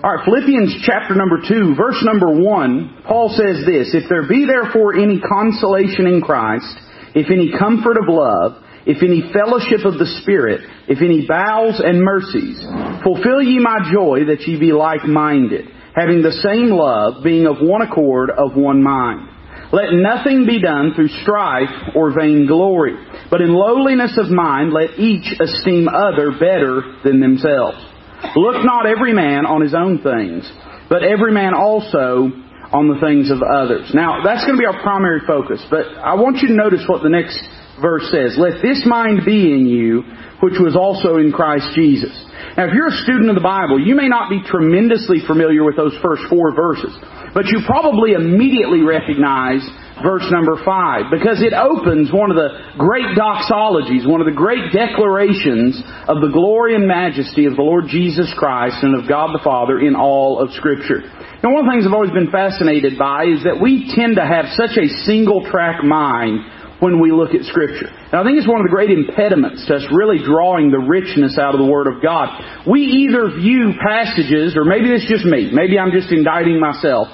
All right, Philippians chapter number 2, verse number 1, Paul says this, If there be therefore any consolation in Christ, if any comfort of love, if any fellowship of the Spirit, if any bowels and mercies, fulfill ye my joy that ye be like-minded, having the same love, being of one accord, of one mind. Let nothing be done through strife or vainglory, but in lowliness of mind let each esteem other better than themselves. Look not every man on his own things, but every man also on the things of others. Now, that's going to be our primary focus, but I want you to notice what the next verse says. Let this mind be in you, which was also in Christ Jesus. Now, if you're a student of the Bible, you may not be tremendously familiar with those first four verses, but you probably immediately recognize verse number 5 because it opens one of the great doxologies, one of the great declarations of the glory and majesty of the Lord Jesus Christ and of God the Father in all of Scripture. Now one of the things I've always been fascinated by is that we tend to have such a single track mind when we look at Scripture. And I think it's one of the great impediments to us really drawing the richness out of the Word of God. We either view passages, or maybe it's just me, maybe I'm just indicting myself,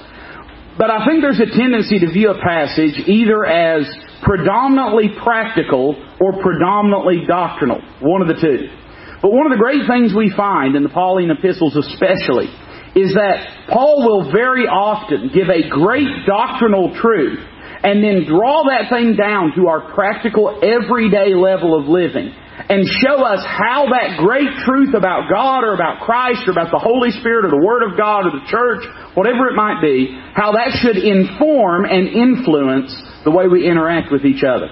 but I think there's a tendency to view a passage either as predominantly practical or predominantly doctrinal. One of the two. But one of the great things we find in the Pauline epistles especially is that Paul will very often give a great doctrinal truth and then draw that thing down to our practical everyday level of living and show us how that great truth about God or about Christ or about the Holy Spirit or the Word of God or the church, whatever it might be, how that should inform and influence the way we interact with each other.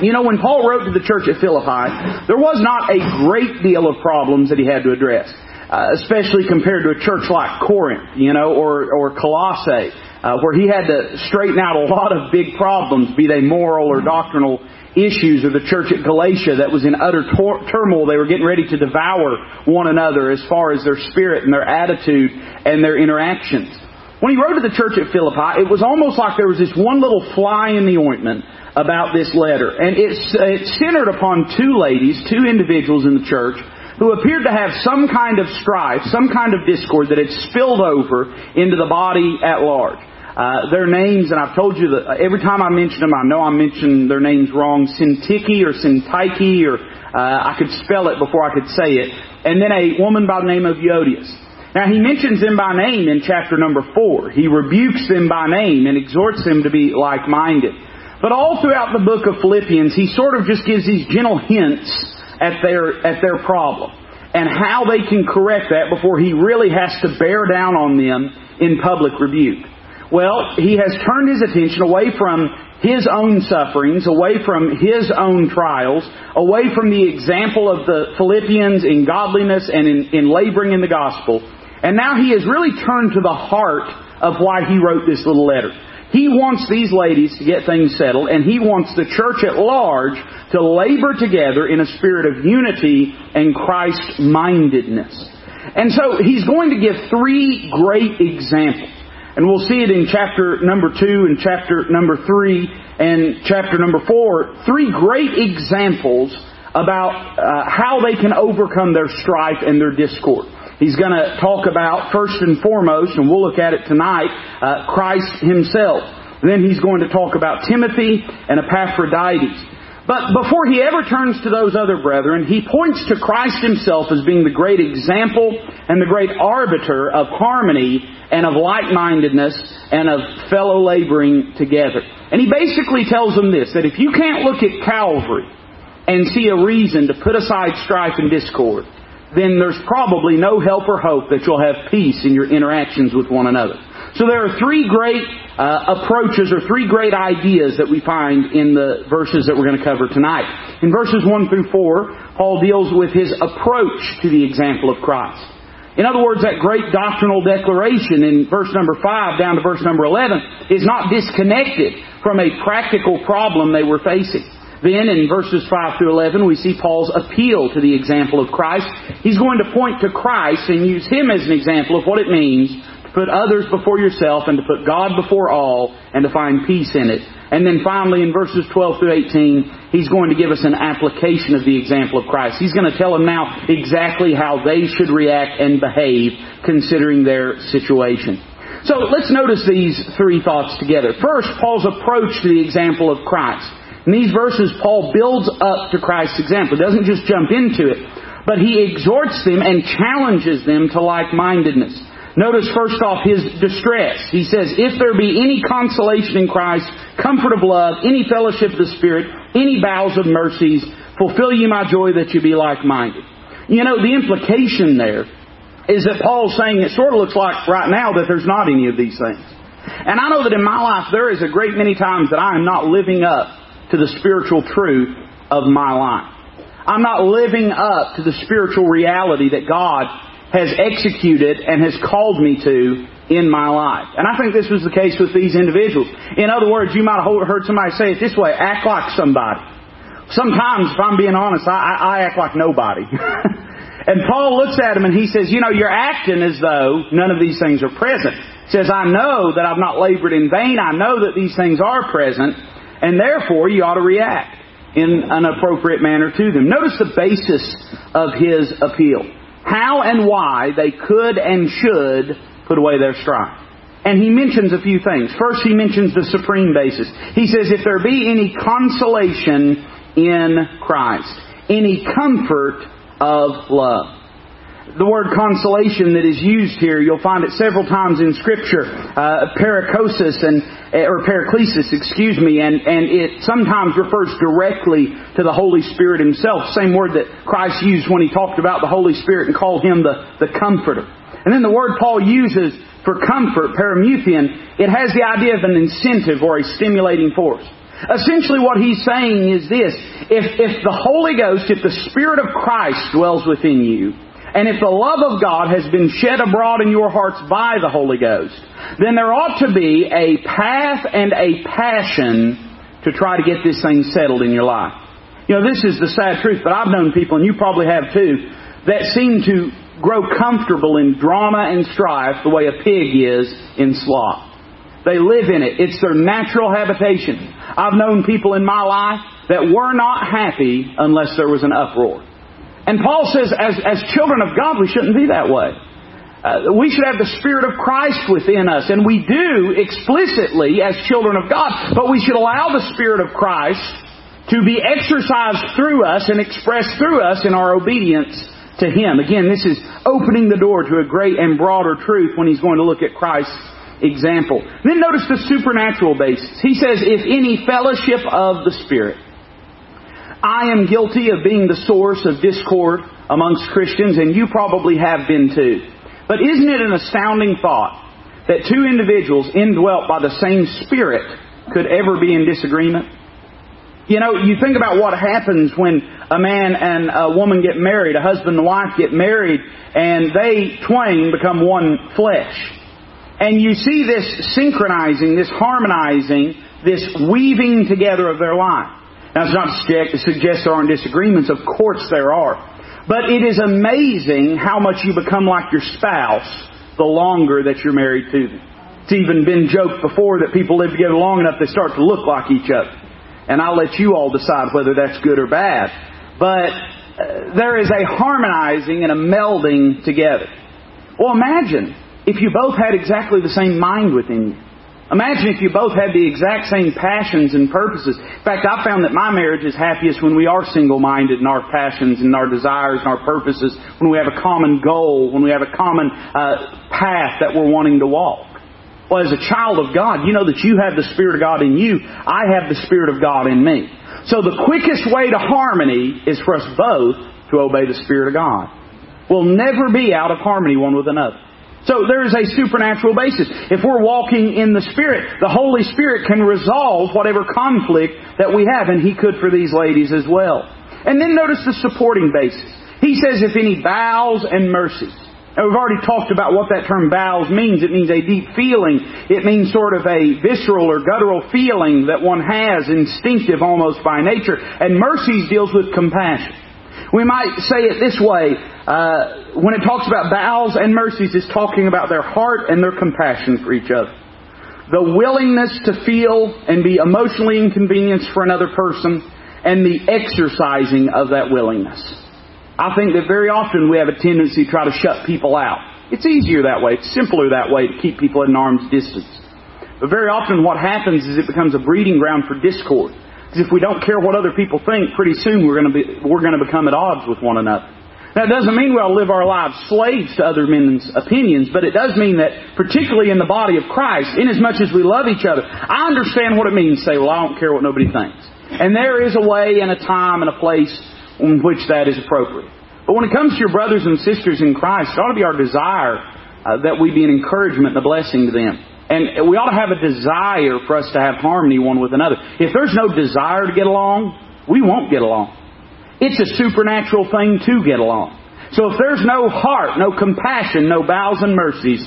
You know, when Paul wrote to the church at Philippi, there was not a great deal of problems that he had to address. Uh, especially compared to a church like Corinth, you know, or, or Colossae, uh, where he had to straighten out a lot of big problems, be they moral or doctrinal issues of the church at Galatia that was in utter tor- turmoil. They were getting ready to devour one another as far as their spirit and their attitude and their interactions. When he wrote to the church at Philippi, it was almost like there was this one little fly in the ointment about this letter. And it's, it centered upon two ladies, two individuals in the church, who appeared to have some kind of strife, some kind of discord that had spilled over into the body at large. Uh, their names, and I've told you that every time I mention them, I know I mention their names wrong. Sintiki or Sintike, or uh, I could spell it before I could say it. And then a woman by the name of Euodias. Now he mentions them by name in chapter number four. He rebukes them by name and exhorts them to be like-minded. But all throughout the book of Philippians, he sort of just gives these gentle hints at their, at their problem and how they can correct that before he really has to bear down on them in public rebuke. Well, he has turned his attention away from his own sufferings, away from his own trials, away from the example of the Philippians in godliness and in, in laboring in the gospel. And now he has really turned to the heart of why he wrote this little letter. He wants these ladies to get things settled, and he wants the church at large to labor together in a spirit of unity and Christ-mindedness. And so he's going to give three great examples and we'll see it in chapter number two and chapter number three and chapter number four. Three great examples about uh, how they can overcome their strife and their discord. He's going to talk about, first and foremost, and we'll look at it tonight, uh, Christ himself. Then he's going to talk about Timothy and Epaphroditus. But before he ever turns to those other brethren, he points to Christ himself as being the great example and the great arbiter of harmony and of like-mindedness and of fellow laboring together. And he basically tells them this, that if you can't look at Calvary and see a reason to put aside strife and discord, then there's probably no help or hope that you'll have peace in your interactions with one another. So there are three great uh, approaches or three great ideas that we find in the verses that we're going to cover tonight. In verses 1 through 4, Paul deals with his approach to the example of Christ. In other words, that great doctrinal declaration in verse number 5 down to verse number 11 is not disconnected from a practical problem they were facing. Then in verses 5 through 11, we see Paul's appeal to the example of Christ. He's going to point to Christ and use him as an example of what it means put others before yourself and to put God before all and to find peace in it And then finally in verses 12 through 18, he's going to give us an application of the example of Christ. He's going to tell them now exactly how they should react and behave considering their situation. So let's notice these three thoughts together. First, Paul's approach to the example of Christ. In these verses, Paul builds up to Christ's example. He doesn't just jump into it, but he exhorts them and challenges them to like-mindedness. Notice first off his distress. He says, If there be any consolation in Christ, comfort of love, any fellowship of the Spirit, any bowels of mercies, fulfill you my joy that you be like-minded. You know, the implication there is that Paul's saying it sort of looks like right now that there's not any of these things. And I know that in my life there is a great many times that I am not living up to the spiritual truth of my life. I'm not living up to the spiritual reality that God has executed and has called me to in my life. And I think this was the case with these individuals. In other words, you might have heard somebody say it this way, act like somebody. Sometimes, if I'm being honest, I, I act like nobody. and Paul looks at him and he says, you know, you're acting as though none of these things are present. He says, I know that I've not labored in vain. I know that these things are present. And therefore, you ought to react in an appropriate manner to them. Notice the basis of his appeal how and why they could and should put away their strife. And he mentions a few things. First, he mentions the supreme basis. He says, if there be any consolation in Christ, any comfort of love the word consolation that is used here, you'll find it several times in Scripture, uh, paracosis and or paraclesis, excuse me, and and it sometimes refers directly to the Holy Spirit Himself. Same word that Christ used when He talked about the Holy Spirit and called Him the the Comforter. And then the word Paul uses for comfort, paramuthion, it has the idea of an incentive or a stimulating force. Essentially what he's saying is this, if, if the Holy Ghost, if the Spirit of Christ dwells within you, and if the love of God has been shed abroad in your hearts by the Holy Ghost, then there ought to be a path and a passion to try to get this thing settled in your life. You know, this is the sad truth, but I've known people, and you probably have too, that seem to grow comfortable in drama and strife the way a pig is in sloth. They live in it. It's their natural habitation. I've known people in my life that were not happy unless there was an uproar. And Paul says, as, as children of God, we shouldn't be that way. Uh, we should have the Spirit of Christ within us, and we do explicitly as children of God, but we should allow the Spirit of Christ to be exercised through us and expressed through us in our obedience to Him. Again, this is opening the door to a great and broader truth when he's going to look at Christ's example. Then notice the supernatural basis. He says, if any fellowship of the Spirit. I am guilty of being the source of discord amongst Christians, and you probably have been too. But isn't it an astounding thought that two individuals indwelt by the same Spirit could ever be in disagreement? You know, you think about what happens when a man and a woman get married, a husband and wife get married, and they twain become one flesh. And you see this synchronizing, this harmonizing, this weaving together of their life. It's not to suggest there aren't disagreements. Of course there are. But it is amazing how much you become like your spouse the longer that you're married to them. It's even been joked before that people live together long enough they start to look like each other. And I'll let you all decide whether that's good or bad. But uh, there is a harmonizing and a melding together. Well, imagine if you both had exactly the same mind within you. Imagine if you both had the exact same passions and purposes. In fact, I found that my marriage is happiest when we are single-minded in our passions and our desires and our purposes, when we have a common goal, when we have a common uh, path that we're wanting to walk. Well, as a child of God, you know that you have the Spirit of God in you. I have the Spirit of God in me. So the quickest way to harmony is for us both to obey the Spirit of God. We'll never be out of harmony one with another. So there is a supernatural basis. If we're walking in the Spirit, the Holy Spirit can resolve whatever conflict that we have, and He could for these ladies as well. And then notice the supporting basis. He says, if any bowels and mercies. Now we've already talked about what that term bowels means. It means a deep feeling. It means sort of a visceral or guttural feeling that one has, instinctive almost by nature. And mercies deals with compassion. We might say it this way, uh, when it talks about bowels and mercies, it's talking about their heart and their compassion for each other. the willingness to feel and be emotionally inconvenienced for another person, and the exercising of that willingness. I think that very often we have a tendency to try to shut people out. It's easier that way. It's simpler that way to keep people at an arm's distance. But very often what happens is it becomes a breeding ground for discord. Because if we don't care what other people think, pretty soon we're going to be, we're going to become at odds with one another. That doesn't mean we'll live our lives slaves to other men's opinions, but it does mean that, particularly in the body of Christ, inasmuch as we love each other, I understand what it means to say, well, I don't care what nobody thinks. And there is a way and a time and a place in which that is appropriate. But when it comes to your brothers and sisters in Christ, it ought to be our desire uh, that we be an encouragement and a blessing to them. And we ought to have a desire for us to have harmony one with another. If there's no desire to get along, we won't get along. It's a supernatural thing to get along. So if there's no heart, no compassion, no bowels and mercies,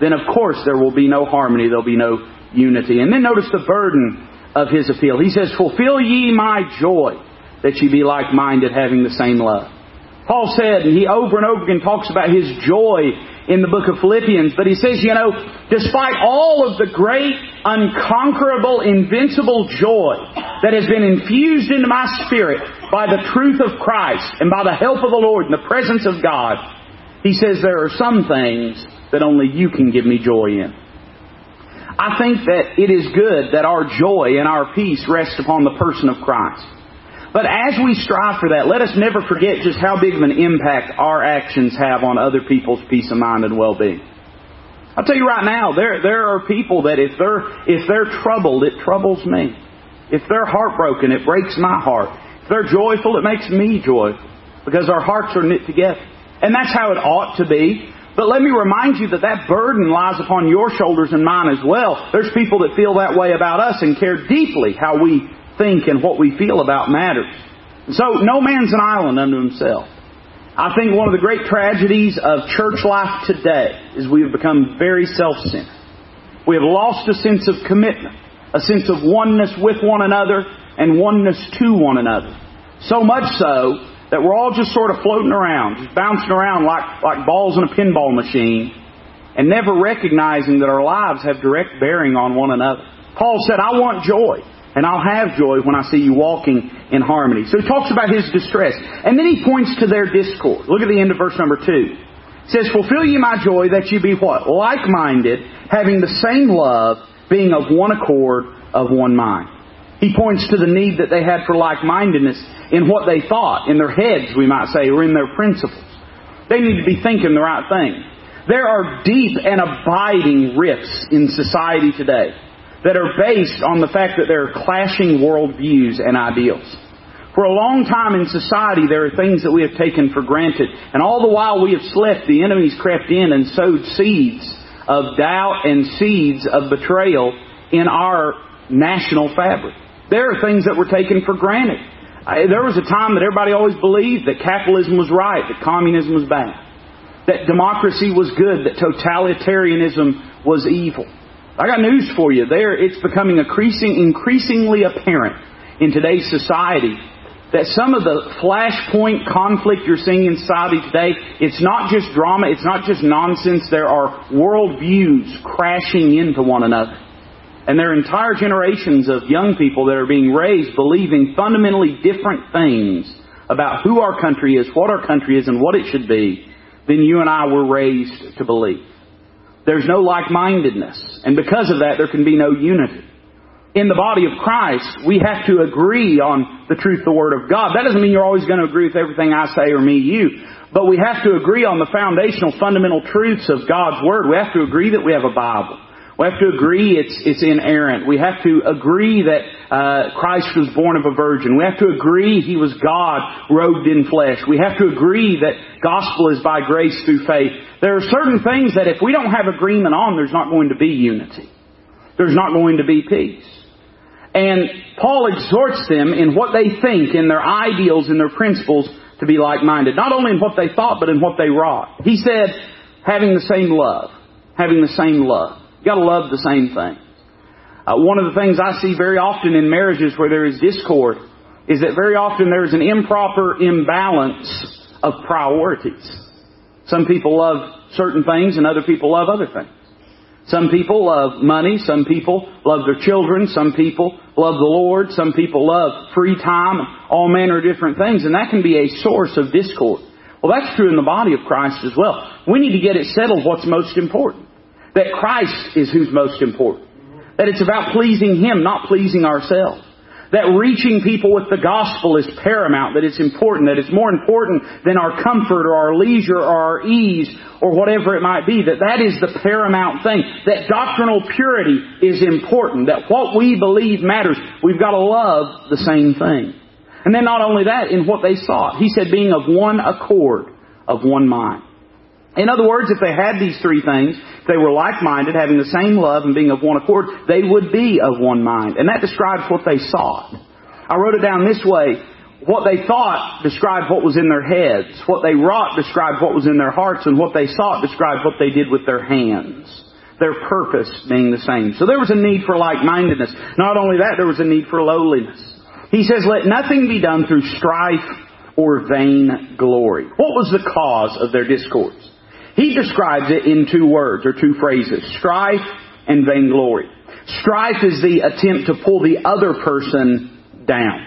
then of course there will be no harmony, there'll be no unity. And then notice the burden of his appeal. He says, Fulfill ye my joy, that ye be like minded, having the same love. Paul said, and he over and over again talks about his joy in the book of Philippians. But he says, you know, despite all of the great, unconquerable, invincible joy that has been infused into my spirit by the truth of Christ and by the help of the Lord and the presence of God, he says there are some things that only you can give me joy in. I think that it is good that our joy and our peace rest upon the person of Christ. But as we strive for that, let us never forget just how big of an impact our actions have on other people's peace of mind and well-being. I'll tell you right now, there, there are people that if they're, if they're troubled, it troubles me. If they're heartbroken, it breaks my heart. If they're joyful, it makes me joyful. Because our hearts are knit together. And that's how it ought to be. But let me remind you that that burden lies upon your shoulders and mine as well. There's people that feel that way about us and care deeply how we think and what we feel about matters. So, no man's an island unto himself. I think one of the great tragedies of church life today is we have become very self-centered. We have lost a sense of commitment, a sense of oneness with one another and oneness to one another. So much so that we're all just sort of floating around, just bouncing around like, like balls in a pinball machine and never recognizing that our lives have direct bearing on one another. Paul said, I want joy. And I'll have joy when I see you walking in harmony. So he talks about his distress. And then he points to their discord. Look at the end of verse number two. It says, Fulfill ye my joy that you be what? Like-minded, having the same love, being of one accord, of one mind. He points to the need that they had for like-mindedness in what they thought, in their heads, we might say, or in their principles. They need to be thinking the right thing. There are deep and abiding rifts in society today that are based on the fact that there are clashing worldviews and ideals. For a long time in society, there are things that we have taken for granted. And all the while we have slept, the enemies crept in and sowed seeds of doubt and seeds of betrayal in our national fabric. There are things that were taken for granted. There was a time that everybody always believed that capitalism was right, that communism was bad, that democracy was good, that totalitarianism was evil. I got news for you. There, it's becoming increasing, increasingly apparent in today's society that some of the flashpoint conflict you're seeing in society today, it's not just drama, it's not just nonsense. There are worldviews crashing into one another. And there are entire generations of young people that are being raised believing fundamentally different things about who our country is, what our country is, and what it should be than you and I were raised to believe. There's no like-mindedness. And because of that, there can be no unity. In the body of Christ, we have to agree on the truth of the Word of God. That doesn't mean you're always going to agree with everything I say or me, you. But we have to agree on the foundational, fundamental truths of God's Word. We have to agree that we have a Bible. We have to agree it's, it's inerrant. We have to agree that uh, Christ was born of a virgin. We have to agree He was God robed in flesh. We have to agree that gospel is by grace through faith. There are certain things that if we don't have agreement on, there's not going to be unity. There's not going to be peace. And Paul exhorts them in what they think, in their ideals, in their principles, to be like-minded. Not only in what they thought, but in what they wrought. He said, having the same love. Having the same love. You gotta love the same thing. Uh, one of the things I see very often in marriages where there is discord is that very often there's an improper imbalance of priorities. Some people love certain things and other people love other things. Some people love money. Some people love their children. Some people love the Lord. Some people love free time, all manner of different things. And that can be a source of discord. Well, that's true in the body of Christ as well. We need to get it settled what's most important. That Christ is who's most important. That it's about pleasing Him, not pleasing ourselves. That reaching people with the gospel is paramount, that it's important, that it's more important than our comfort or our leisure or our ease or whatever it might be, that that is the paramount thing. That doctrinal purity is important, that what we believe matters. We've got to love the same thing. And then not only that, in what they sought. He said being of one accord, of one mind. In other words, if they had these three things, if they were like-minded, having the same love and being of one accord, they would be of one mind. And that describes what they sought. I wrote it down this way. What they thought described what was in their heads. What they wrought described what was in their hearts. And what they sought described what they did with their hands. Their purpose being the same. So there was a need for like-mindedness. Not only that, there was a need for lowliness. He says, let nothing be done through strife or vain glory. What was the cause of their discourse? He describes it in two words or two phrases. Strife and vainglory. Strife is the attempt to pull the other person down.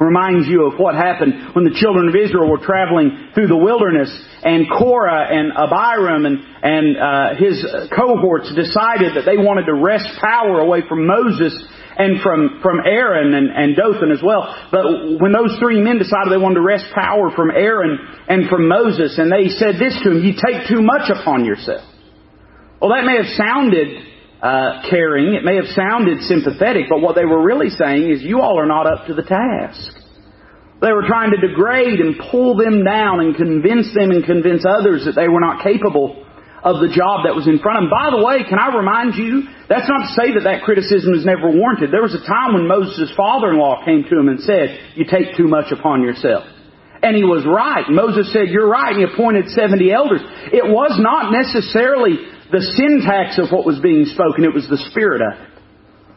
Reminds you of what happened when the children of Israel were traveling through the wilderness and Korah and Abiram and, and uh, his cohorts decided that they wanted to wrest power away from Moses and from, from Aaron and, and Dothan as well. But when those three men decided they wanted to wrest power from Aaron and from Moses, and they said this to him, you take too much upon yourself. Well, that may have sounded uh, caring, it may have sounded sympathetic, but what they were really saying is you all are not up to the task. They were trying to degrade and pull them down and convince them and convince others that they were not capable of the job that was in front of him. By the way, can I remind you, that's not to say that that criticism is never warranted. There was a time when Moses' father-in-law came to him and said, you take too much upon yourself. And he was right. Moses said, you're right, and he appointed 70 elders. It was not necessarily the syntax of what was being spoken, it was the spirit of it.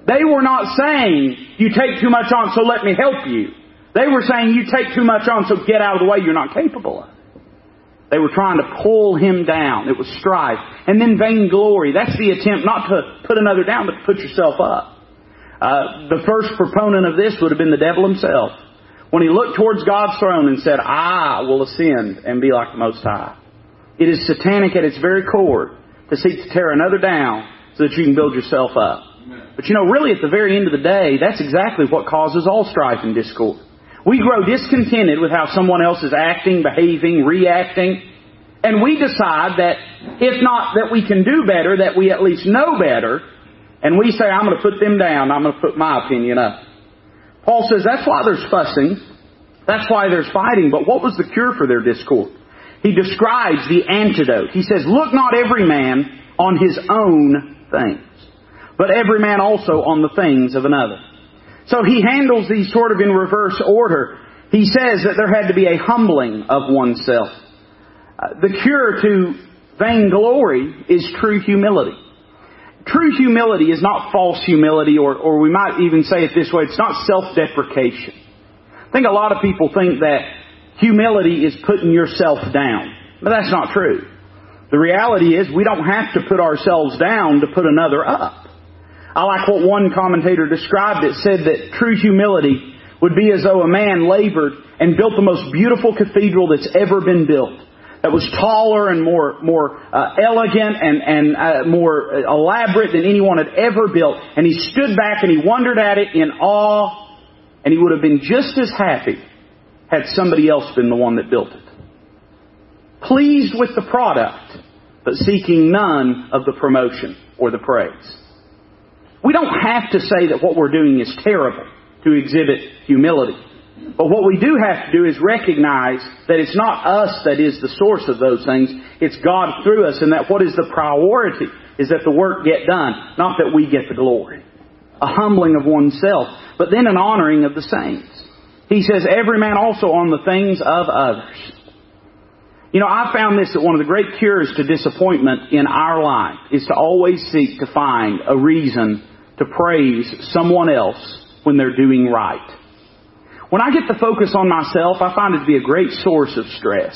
They were not saying, you take too much on, so let me help you. They were saying, you take too much on, so get out of the way, you're not capable of. They were trying to pull him down. It was strife. And then vainglory. That's the attempt not to put another down, but to put yourself up. Uh, the first proponent of this would have been the devil himself. When he looked towards God's throne and said, I will ascend and be like the Most High. It is satanic at its very core to seek to tear another down so that you can build yourself up. But you know, really at the very end of the day, that's exactly what causes all strife and discord. We grow discontented with how someone else is acting, behaving, reacting, and we decide that if not that we can do better, that we at least know better, and we say, I'm going to put them down, I'm going to put my opinion up. Paul says that's why there's fussing, that's why there's fighting, but what was the cure for their discord? He describes the antidote. He says, look not every man on his own things, but every man also on the things of another. So he handles these sort of in reverse order. He says that there had to be a humbling of oneself. Uh, the cure to vainglory is true humility. True humility is not false humility, or, or we might even say it this way, it's not self-deprecation. I think a lot of people think that humility is putting yourself down. But that's not true. The reality is we don't have to put ourselves down to put another up. I like what one commentator described it, said that true humility would be as though a man labored and built the most beautiful cathedral that's ever been built. That was taller and more, more uh, elegant and, and uh, more elaborate than anyone had ever built. And he stood back and he wondered at it in awe, and he would have been just as happy had somebody else been the one that built it. Pleased with the product, but seeking none of the promotion or the praise. We don't have to say that what we're doing is terrible to exhibit humility. But what we do have to do is recognize that it's not us that is the source of those things. It's God through us and that what is the priority is that the work get done, not that we get the glory. A humbling of oneself, but then an honoring of the saints. He says, every man also on the things of others. You know, I found this that one of the great cures to disappointment in our life is to always seek to find a reason to praise someone else when they're doing right. When I get the focus on myself, I find it to be a great source of stress.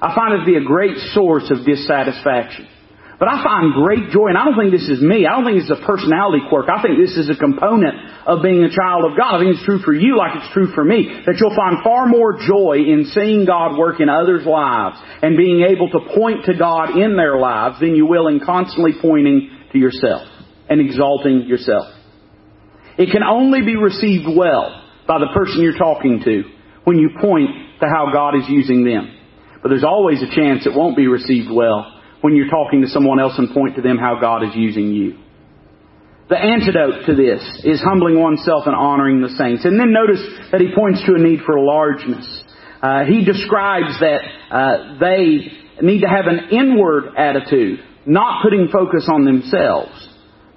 I find it to be a great source of dissatisfaction. But I find great joy, and I don't think this is me. I don't think it's a personality quirk. I think this is a component of being a child of God. I think it's true for you like it's true for me. That you'll find far more joy in seeing God work in others' lives and being able to point to God in their lives than you will in constantly pointing to yourself and exalting yourself. It can only be received well by the person you're talking to when you point to how God is using them. But there's always a chance it won't be received well when you're talking to someone else and point to them how God is using you. The antidote to this is humbling oneself and honoring the saints. And then notice that he points to a need for largeness. Uh, he describes that uh, they need to have an inward attitude, not putting focus on themselves,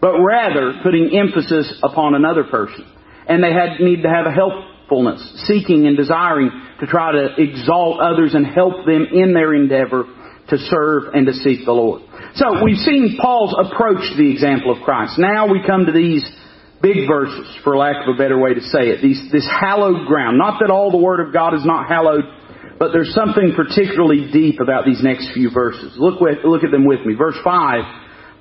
but rather putting emphasis upon another person. And they had, need to have a helpfulness, seeking and desiring to try to exalt others and help them in their endeavor to serve and to seek the Lord. So we've seen Paul's approach to the example of Christ. Now we come to these big verses, for lack of a better way to say it. These, this hallowed ground. Not that all the Word of God is not hallowed, but there's something particularly deep about these next few verses. Look, with, look at them with me. Verse 5,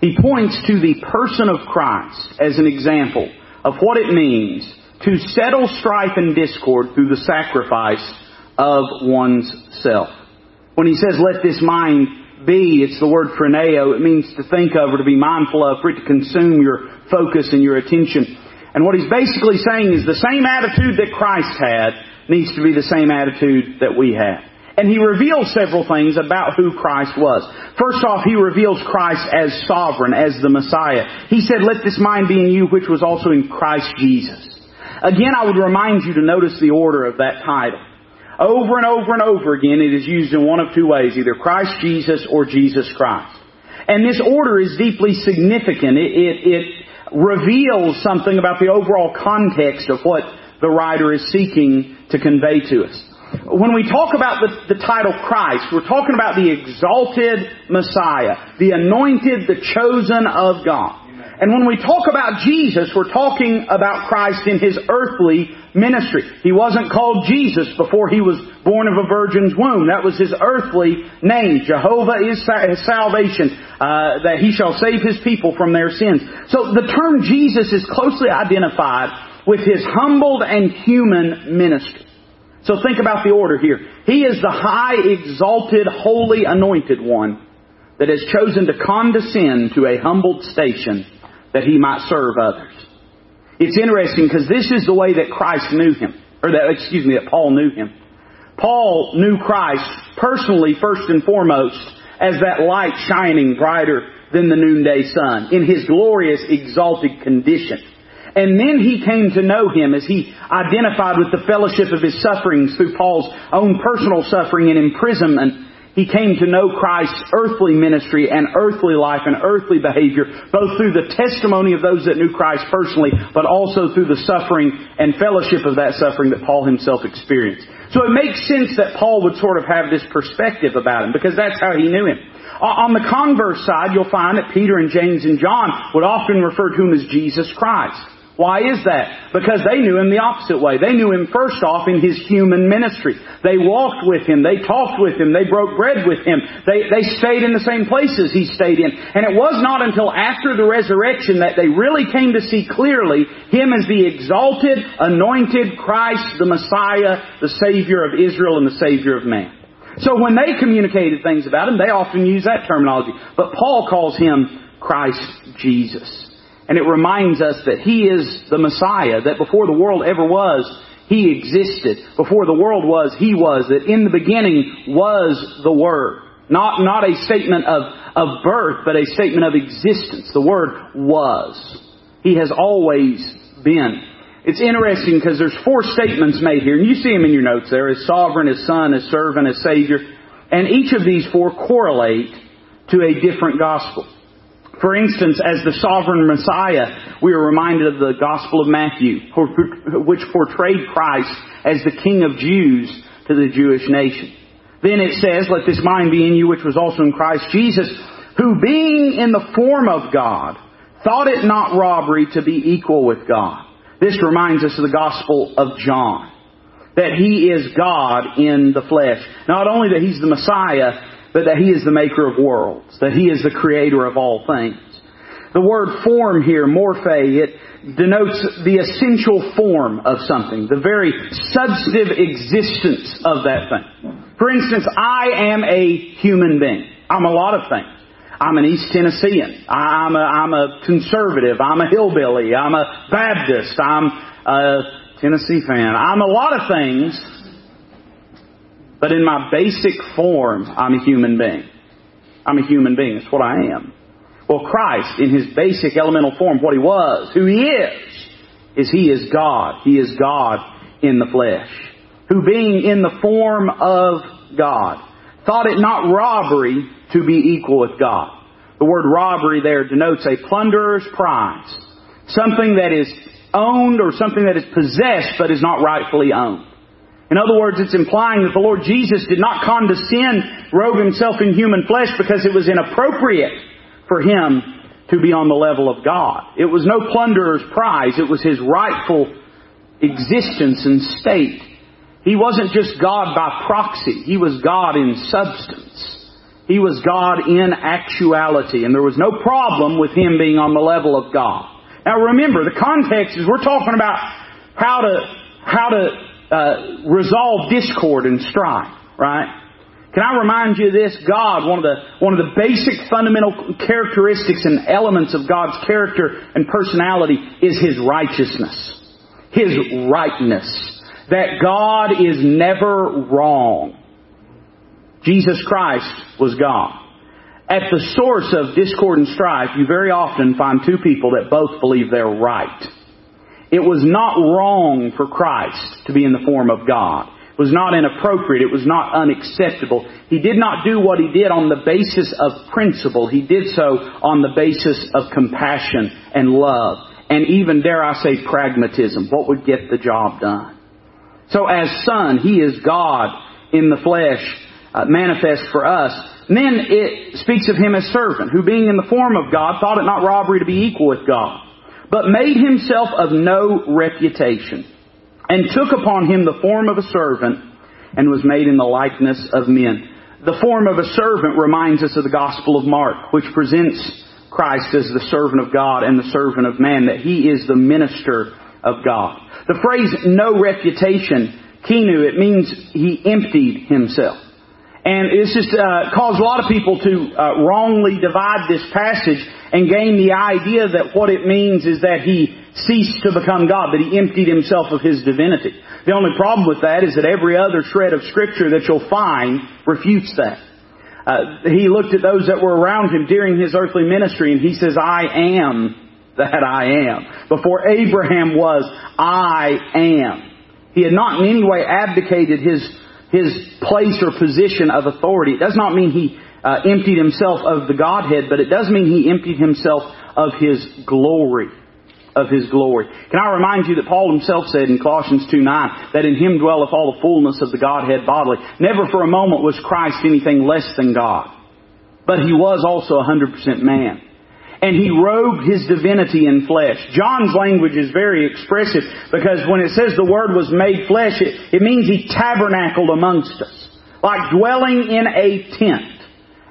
He points to the person of Christ as an example of what it means to settle strife and discord through the sacrifice of one's self. When he says, let this mind be, it's the word phroneo. It means to think of or to be mindful of, for it to consume your focus and your attention. And what he's basically saying is the same attitude that Christ had needs to be the same attitude that we have. And he reveals several things about who Christ was. First off, he reveals Christ as sovereign, as the Messiah. He said, let this mind be in you which was also in Christ Jesus. Again, I would remind you to notice the order of that title. Over and over and over again, it is used in one of two ways, either Christ Jesus or Jesus Christ. And this order is deeply significant. It, it, it reveals something about the overall context of what the writer is seeking to convey to us. When we talk about the, the, title Christ, we're talking about the exalted Messiah, the anointed, the chosen of God. And when we talk about Jesus, we're talking about Christ in His earthly ministry. He wasn't called Jesus before He was born of a virgin's womb. That was His earthly name. Jehovah is His salvation, uh, that He shall save His people from their sins. So the term Jesus is closely identified with His humbled and human ministry. So think about the order here. He is the high, exalted, holy, anointed one that has chosen to condescend to a humbled station that he might serve others. It's interesting because this is the way that Christ knew him, or that, excuse me, that Paul knew him. Paul knew Christ personally, first and foremost, as that light shining brighter than the noonday sun in his glorious, exalted condition. And then he came to know him as he identified with the fellowship of his sufferings through Paul's own personal suffering and imprisonment he came to know Christ's earthly ministry and earthly life and earthly behavior, both through the testimony of those that knew Christ personally, but also through the suffering and fellowship of that suffering that Paul himself experienced. So it makes sense that Paul would sort of have this perspective about him, because that's how he knew him. On the converse side, you'll find that Peter and James and John would often refer to him as Jesus Christ. Why is that? Because they knew him the opposite way. They knew him first off in his human ministry. They walked with him. They talked with him. They broke bread with him. They, they stayed in the same places he stayed in. And it was not until after the resurrection that they really came to see clearly him as the exalted, anointed Christ, the Messiah, the Savior of Israel and the Savior of man. So when they communicated things about him, they often use that terminology. But Paul calls him Christ Jesus. And it reminds us that He is the Messiah, that before the world ever was, He existed. Before the world was, He was. That in the beginning was the Word. Not, not a statement of, of birth, but a statement of existence. The Word was. He has always been. It's interesting because there's four statements made here, and you see them in your notes there, as sovereign, as son, as servant, as savior. And each of these four correlate to a different gospel. For instance, as the sovereign Messiah, we are reminded of the Gospel of Matthew, which portrayed Christ as the King of Jews to the Jewish nation. Then it says, Let this mind be in you which was also in Christ Jesus, who being in the form of God, thought it not robbery to be equal with God. This reminds us of the Gospel of John. That He is God in the flesh. Not only that He's the Messiah, but that He is the maker of worlds, that He is the creator of all things. The word form here, morphe, it denotes the essential form of something, the very substantive existence of that thing. For instance, I am a human being. I'm a lot of things. I'm an East Tennessean. I'm a, I'm a conservative. I'm a hillbilly. I'm a Baptist. I'm a Tennessee fan. I'm a lot of things, but in my basic form, I'm a human being. I'm a human being. That's what I am. Well, Christ, in his basic elemental form, what he was, who he is, is he is God. He is God in the flesh. Who being in the form of God, thought it not robbery to be equal with God. The word robbery there denotes a plunderer's prize. Something that is owned or something that is possessed but is not rightfully owned. In other words, it's implying that the Lord Jesus did not condescend, robe himself in human flesh because it was inappropriate for him to be on the level of God. It was no plunderer's prize. It was his rightful existence and state. He wasn't just God by proxy. He was God in substance. He was God in actuality. And there was no problem with him being on the level of God. Now remember, the context is we're talking about how to, how to uh, resolve discord and strife, right? Can I remind you of this? God, one of the, one of the basic fundamental characteristics and elements of God's character and personality is His righteousness. His rightness. That God is never wrong. Jesus Christ was God. At the source of discord and strife, you very often find two people that both believe they're right. It was not wrong for Christ to be in the form of God. It was not inappropriate. It was not unacceptable. He did not do what he did on the basis of principle. He did so on the basis of compassion and love. And even, dare I say, pragmatism. What would get the job done? So as Son, He is God in the flesh, uh, manifest for us. And then it speaks of Him as servant, who being in the form of God, thought it not robbery to be equal with God but made himself of no reputation, and took upon him the form of a servant, and was made in the likeness of men. The form of a servant reminds us of the Gospel of Mark, which presents Christ as the servant of God and the servant of man, that he is the minister of God. The phrase no reputation, kenoo, it means he emptied himself. And it's just uh, caused a lot of people to uh, wrongly divide this passage and gain the idea that what it means is that he ceased to become God, that he emptied himself of his divinity. The only problem with that is that every other shred of scripture that you'll find refutes that. Uh, he looked at those that were around him during his earthly ministry and he says, I am that I am. Before Abraham was, I am. He had not in any way abdicated his his place or position of authority. It does not mean he uh, emptied himself of the Godhead, but it does mean he emptied himself of his glory. Of his glory. Can I remind you that Paul himself said in Colossians 2 9 that in him dwelleth all the fullness of the Godhead bodily. Never for a moment was Christ anything less than God. But he was also 100% man and he robed his divinity in flesh. John's language is very expressive because when it says the Word was made flesh, it, it means he tabernacled amongst us. Like dwelling in a tent.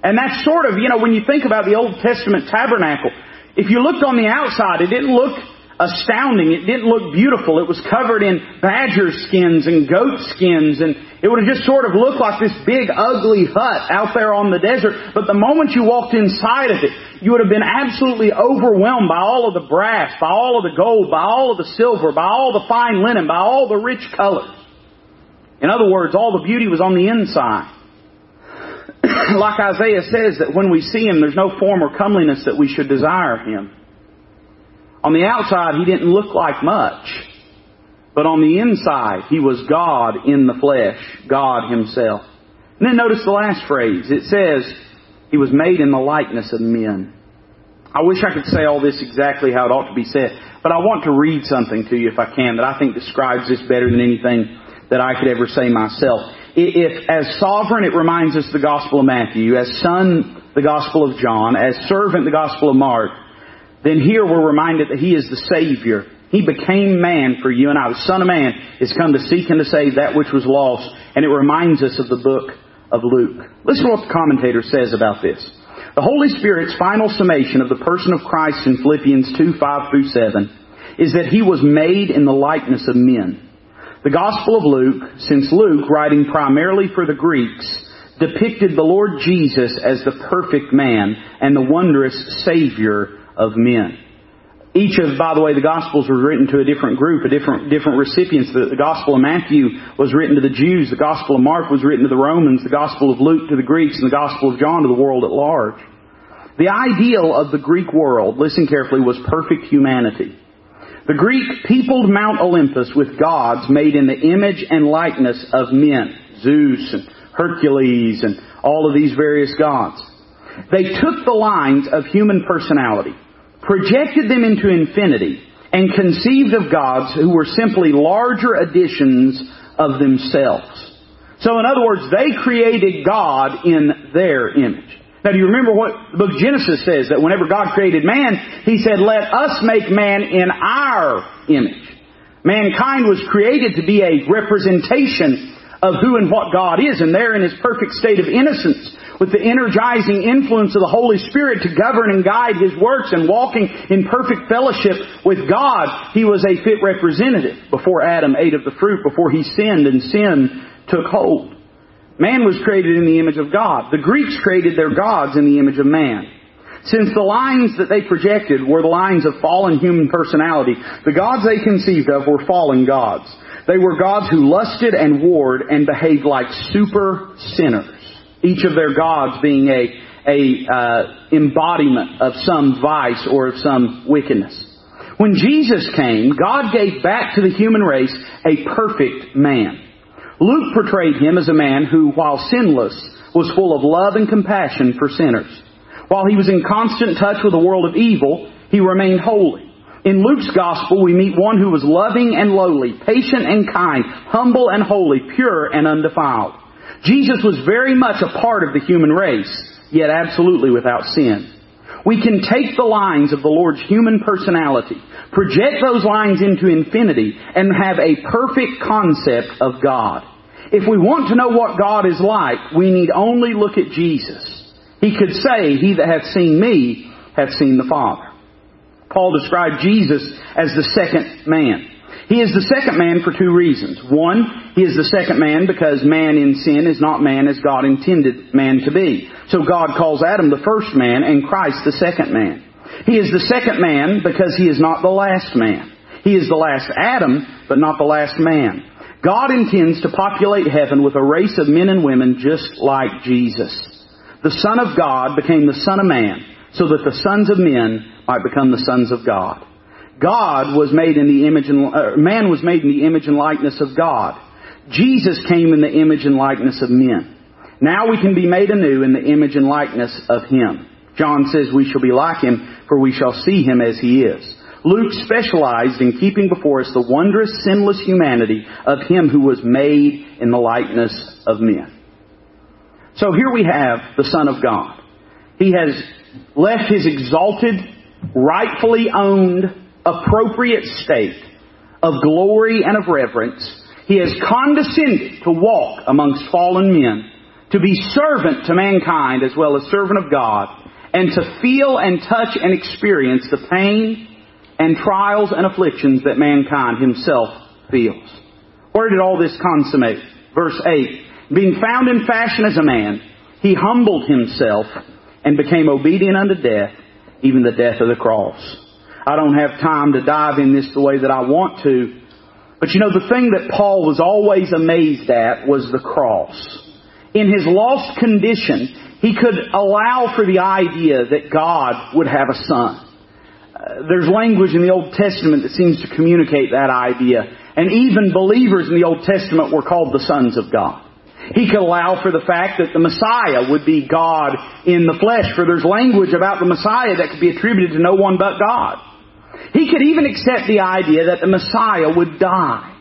And that's sort of, you know, when you think about the Old Testament tabernacle, if you looked on the outside, it didn't look astounding. It didn't look beautiful. It was covered in badger skins and goat skins and it would have just sort of looked like this big ugly hut out there on the desert. But the moment you walked inside of it, you would have been absolutely overwhelmed by all of the brass, by all of the gold, by all of the silver, by all the fine linen, by all the rich colors. In other words, all the beauty was on the inside. like Isaiah says that when we see Him, there's no form or comeliness that we should desire Him. On the outside, he didn't look like much. But on the inside, he was God in the flesh, God himself. And then notice the last phrase. It says, he was made in the likeness of men. I wish I could say all this exactly how it ought to be said, but I want to read something to you if I can that I think describes this better than anything that I could ever say myself. If as sovereign it reminds us the Gospel of Matthew, as son the Gospel of John, as servant the Gospel of Mark, then here we're reminded that He is the Savior. He became man for you and I. The Son of Man is come to seek and to save that which was lost. And it reminds us of the book of Luke. Listen to what the commentator says about this. The Holy Spirit's final summation of the person of Christ in Philippians 2, 5 through 7 is that He was made in the likeness of men. The Gospel of Luke, since Luke, writing primarily for the Greeks, depicted the Lord Jesus as the perfect man and the wondrous Savior of men. Each of, by the way, the Gospels were written to a different group, a different, different recipients. The, the Gospel of Matthew was written to the Jews. The Gospel of Mark was written to the Romans. The Gospel of Luke to the Greeks. And the Gospel of John to the world at large. The ideal of the Greek world, listen carefully, was perfect humanity. The Greek peopled Mount Olympus with gods made in the image and likeness of men. Zeus and Hercules and all of these various gods. They took the lines of human personality, projected them into infinity, and conceived of gods who were simply larger editions of themselves. So in other words, they created God in their image. Now do you remember what the book Genesis says? That whenever God created man, He said, let us make man in our image. Mankind was created to be a representation of who and what God is, and there in His perfect state of innocence, with the energizing influence of the Holy Spirit to govern and guide His works and walking in perfect fellowship with God, He was a fit representative before Adam ate of the fruit, before he sinned and sin took hold. Man was created in the image of God. The Greeks created their gods in the image of man. Since the lines that they projected were the lines of fallen human personality, the gods they conceived of were fallen gods. They were gods who lusted and warred and behaved like super sinners. Each of their gods being a, a uh, embodiment of some vice or of some wickedness. When Jesus came, God gave back to the human race a perfect man. Luke portrayed him as a man who, while sinless, was full of love and compassion for sinners. While he was in constant touch with the world of evil, he remained holy. In Luke's gospel, we meet one who was loving and lowly, patient and kind, humble and holy, pure and undefiled. Jesus was very much a part of the human race, yet absolutely without sin. We can take the lines of the Lord's human personality, project those lines into infinity, and have a perfect concept of God. If we want to know what God is like, we need only look at Jesus. He could say, He that hath seen me hath seen the Father. Paul described Jesus as the second man. He is the second man for two reasons. One, he is the second man because man in sin is not man as God intended man to be. So God calls Adam the first man and Christ the second man. He is the second man because he is not the last man. He is the last Adam, but not the last man. God intends to populate heaven with a race of men and women just like Jesus. The Son of God became the Son of Man so that the sons of men might become the sons of God. God was made in the image and, uh, man was made in the image and likeness of God. Jesus came in the image and likeness of men. Now we can be made anew in the image and likeness of Him. John says we shall be like Him, for we shall see Him as He is. Luke specialized in keeping before us the wondrous, sinless humanity of Him who was made in the likeness of men. So here we have the Son of God. He has left His exalted, rightfully owned, appropriate state of glory and of reverence, he has condescended to walk amongst fallen men, to be servant to mankind as well as servant of God, and to feel and touch and experience the pain and trials and afflictions that mankind himself feels. Where did all this consummate? Verse 8. Being found in fashion as a man, he humbled himself and became obedient unto death, even the death of the cross. I don't have time to dive in this the way that I want to. But you know, the thing that Paul was always amazed at was the cross. In his lost condition, he could allow for the idea that God would have a son. Uh, there's language in the Old Testament that seems to communicate that idea. And even believers in the Old Testament were called the sons of God. He could allow for the fact that the Messiah would be God in the flesh, for there's language about the Messiah that could be attributed to no one but God. He could even accept the idea that the Messiah would die.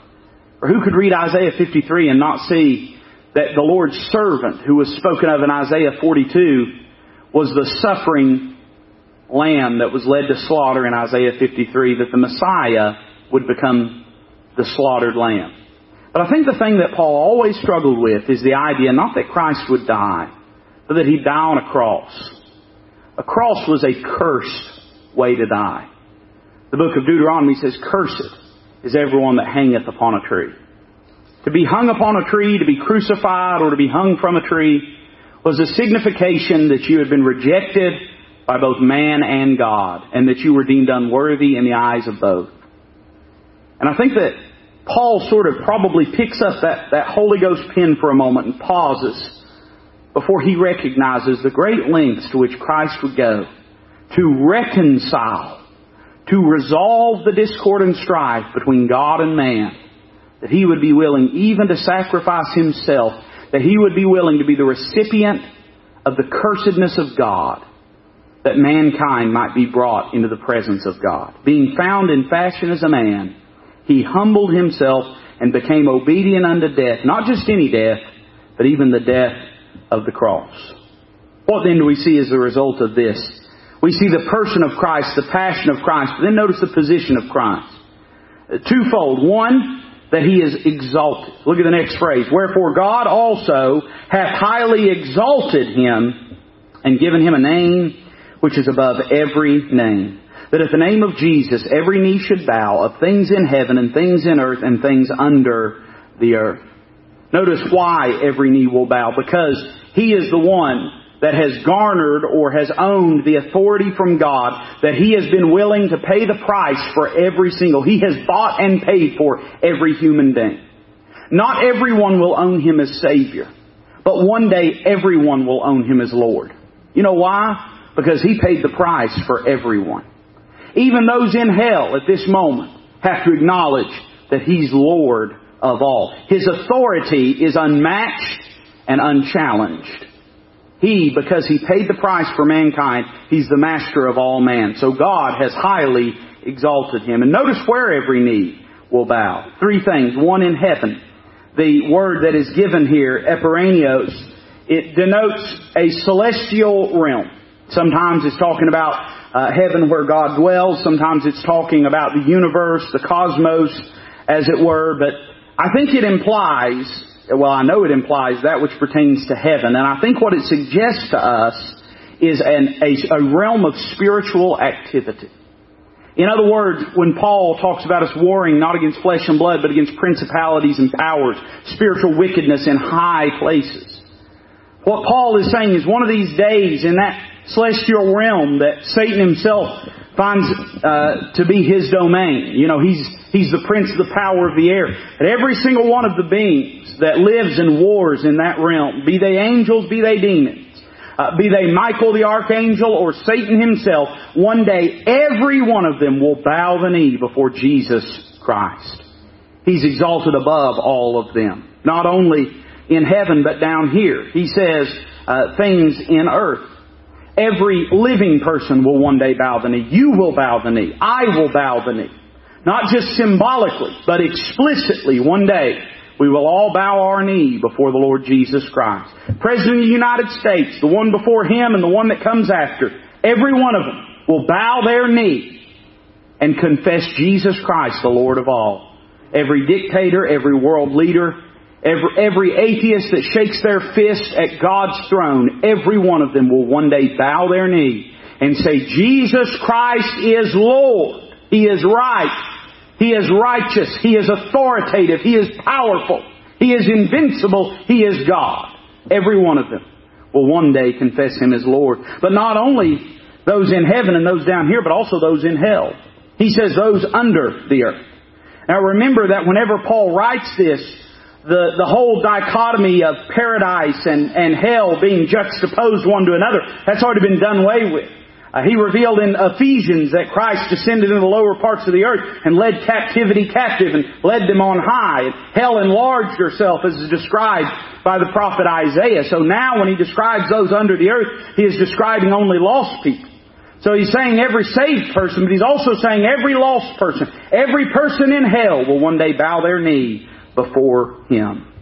Or who could read Isaiah 53 and not see that the Lord's servant, who was spoken of in Isaiah 42, was the suffering lamb that was led to slaughter in Isaiah 53, that the Messiah would become the slaughtered lamb. But I think the thing that Paul always struggled with is the idea not that Christ would die, but that he'd die on a cross. A cross was a cursed way to die. The book of Deuteronomy says, Cursed is everyone that hangeth upon a tree. To be hung upon a tree, to be crucified, or to be hung from a tree was a signification that you had been rejected by both man and God, and that you were deemed unworthy in the eyes of both. And I think that Paul sort of probably picks up that, that Holy Ghost pen for a moment and pauses before he recognizes the great lengths to which Christ would go to reconcile, to resolve the discord and strife between God and man, that he would be willing even to sacrifice himself, that he would be willing to be the recipient of the cursedness of God, that mankind might be brought into the presence of God. Being found in fashion as a man, he humbled himself and became obedient unto death, not just any death, but even the death of the cross. What then do we see as the result of this? We see the person of Christ, the passion of Christ, but then notice the position of Christ. Uh, twofold. One, that he is exalted. Look at the next phrase. Wherefore God also hath highly exalted him and given him a name which is above every name that at the name of Jesus every knee should bow of things in heaven and things in earth and things under the earth. Notice why every knee will bow. Because He is the one that has garnered or has owned the authority from God that He has been willing to pay the price for every single. He has bought and paid for every human being. Not everyone will own Him as Savior. But one day everyone will own Him as Lord. You know why? Because He paid the price for everyone. Even those in hell at this moment have to acknowledge that He's Lord of all. His authority is unmatched and unchallenged. He, because He paid the price for mankind, He's the master of all man. So God has highly exalted Him. And notice where every knee will bow. Three things. One in heaven. The word that is given here, epouranios, it denotes a celestial realm. Sometimes it's talking about uh, heaven where God dwells. Sometimes it's talking about the universe, the cosmos, as it were. But I think it implies, well, I know it implies that which pertains to heaven. And I think what it suggests to us is an, a, a realm of spiritual activity. In other words, when Paul talks about us warring not against flesh and blood, but against principalities and powers, spiritual wickedness in high places. What Paul is saying is one of these days in that celestial realm that Satan himself finds uh, to be his domain. You know, he's he's the prince of the power of the air. And every single one of the beings that lives and wars in that realm, be they angels, be they demons, uh, be they Michael the archangel or Satan himself, one day every one of them will bow the knee before Jesus Christ. He's exalted above all of them. Not only in heaven, but down here. He says uh, things in earth. Every living person will one day bow the knee. You will bow the knee. I will bow the knee. Not just symbolically, but explicitly one day we will all bow our knee before the Lord Jesus Christ. President of the United States, the one before him and the one that comes after, every one of them will bow their knee and confess Jesus Christ, the Lord of all. Every dictator, every world leader, Every, every atheist that shakes their fist at God's throne, every one of them will one day bow their knee and say, Jesus Christ is Lord. He is right. He is righteous. He is authoritative. He is powerful. He is invincible. He is God. Every one of them will one day confess Him as Lord. But not only those in heaven and those down here, but also those in hell. He says those under the earth. Now remember that whenever Paul writes this, the, the whole dichotomy of paradise and, and hell being juxtaposed one to another, that's already been done away with. Uh, he revealed in Ephesians that Christ descended into the lower parts of the earth and led captivity captive and led them on high. And hell enlarged herself as is described by the prophet Isaiah. So now when he describes those under the earth, he is describing only lost people. So he's saying every saved person, but he's also saying every lost person, every person in hell will one day bow their knee before him.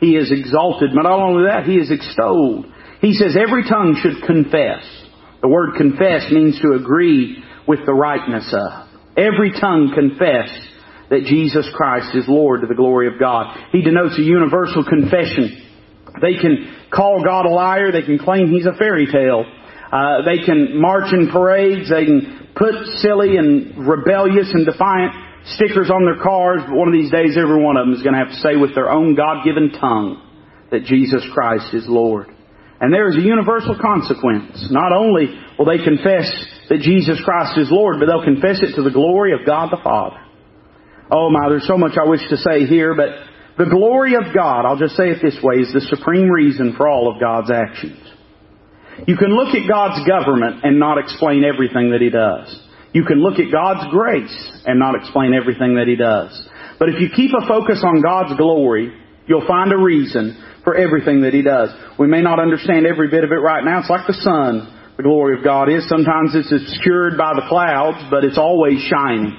He is exalted, but not only that, he is extolled. He says every tongue should confess. The word confess means to agree with the rightness of. Every tongue confess that Jesus Christ is Lord to the glory of God. He denotes a universal confession. They can call God a liar. They can claim He's a fairy tale. Uh, they can march in parades. They can put silly and rebellious and defiant stickers on their cars. But one of these days, every one of them is going to have to say with their own God-given tongue that Jesus Christ is Lord. And there is a universal consequence. Not only will they confess that Jesus Christ is Lord, but they'll confess it to the glory of God the Father. Oh my, there's so much I wish to say here, but the glory of God, I'll just say it this way, is the supreme reason for all of God's actions. You can look at God's government and not explain everything that He does. You can look at God's grace and not explain everything that He does. But if you keep a focus on God's glory, you'll find a reason for everything that He does. We may not understand every bit of it right now. It's like the sun, the glory of God is. Sometimes it's obscured by the clouds, but it's always shining.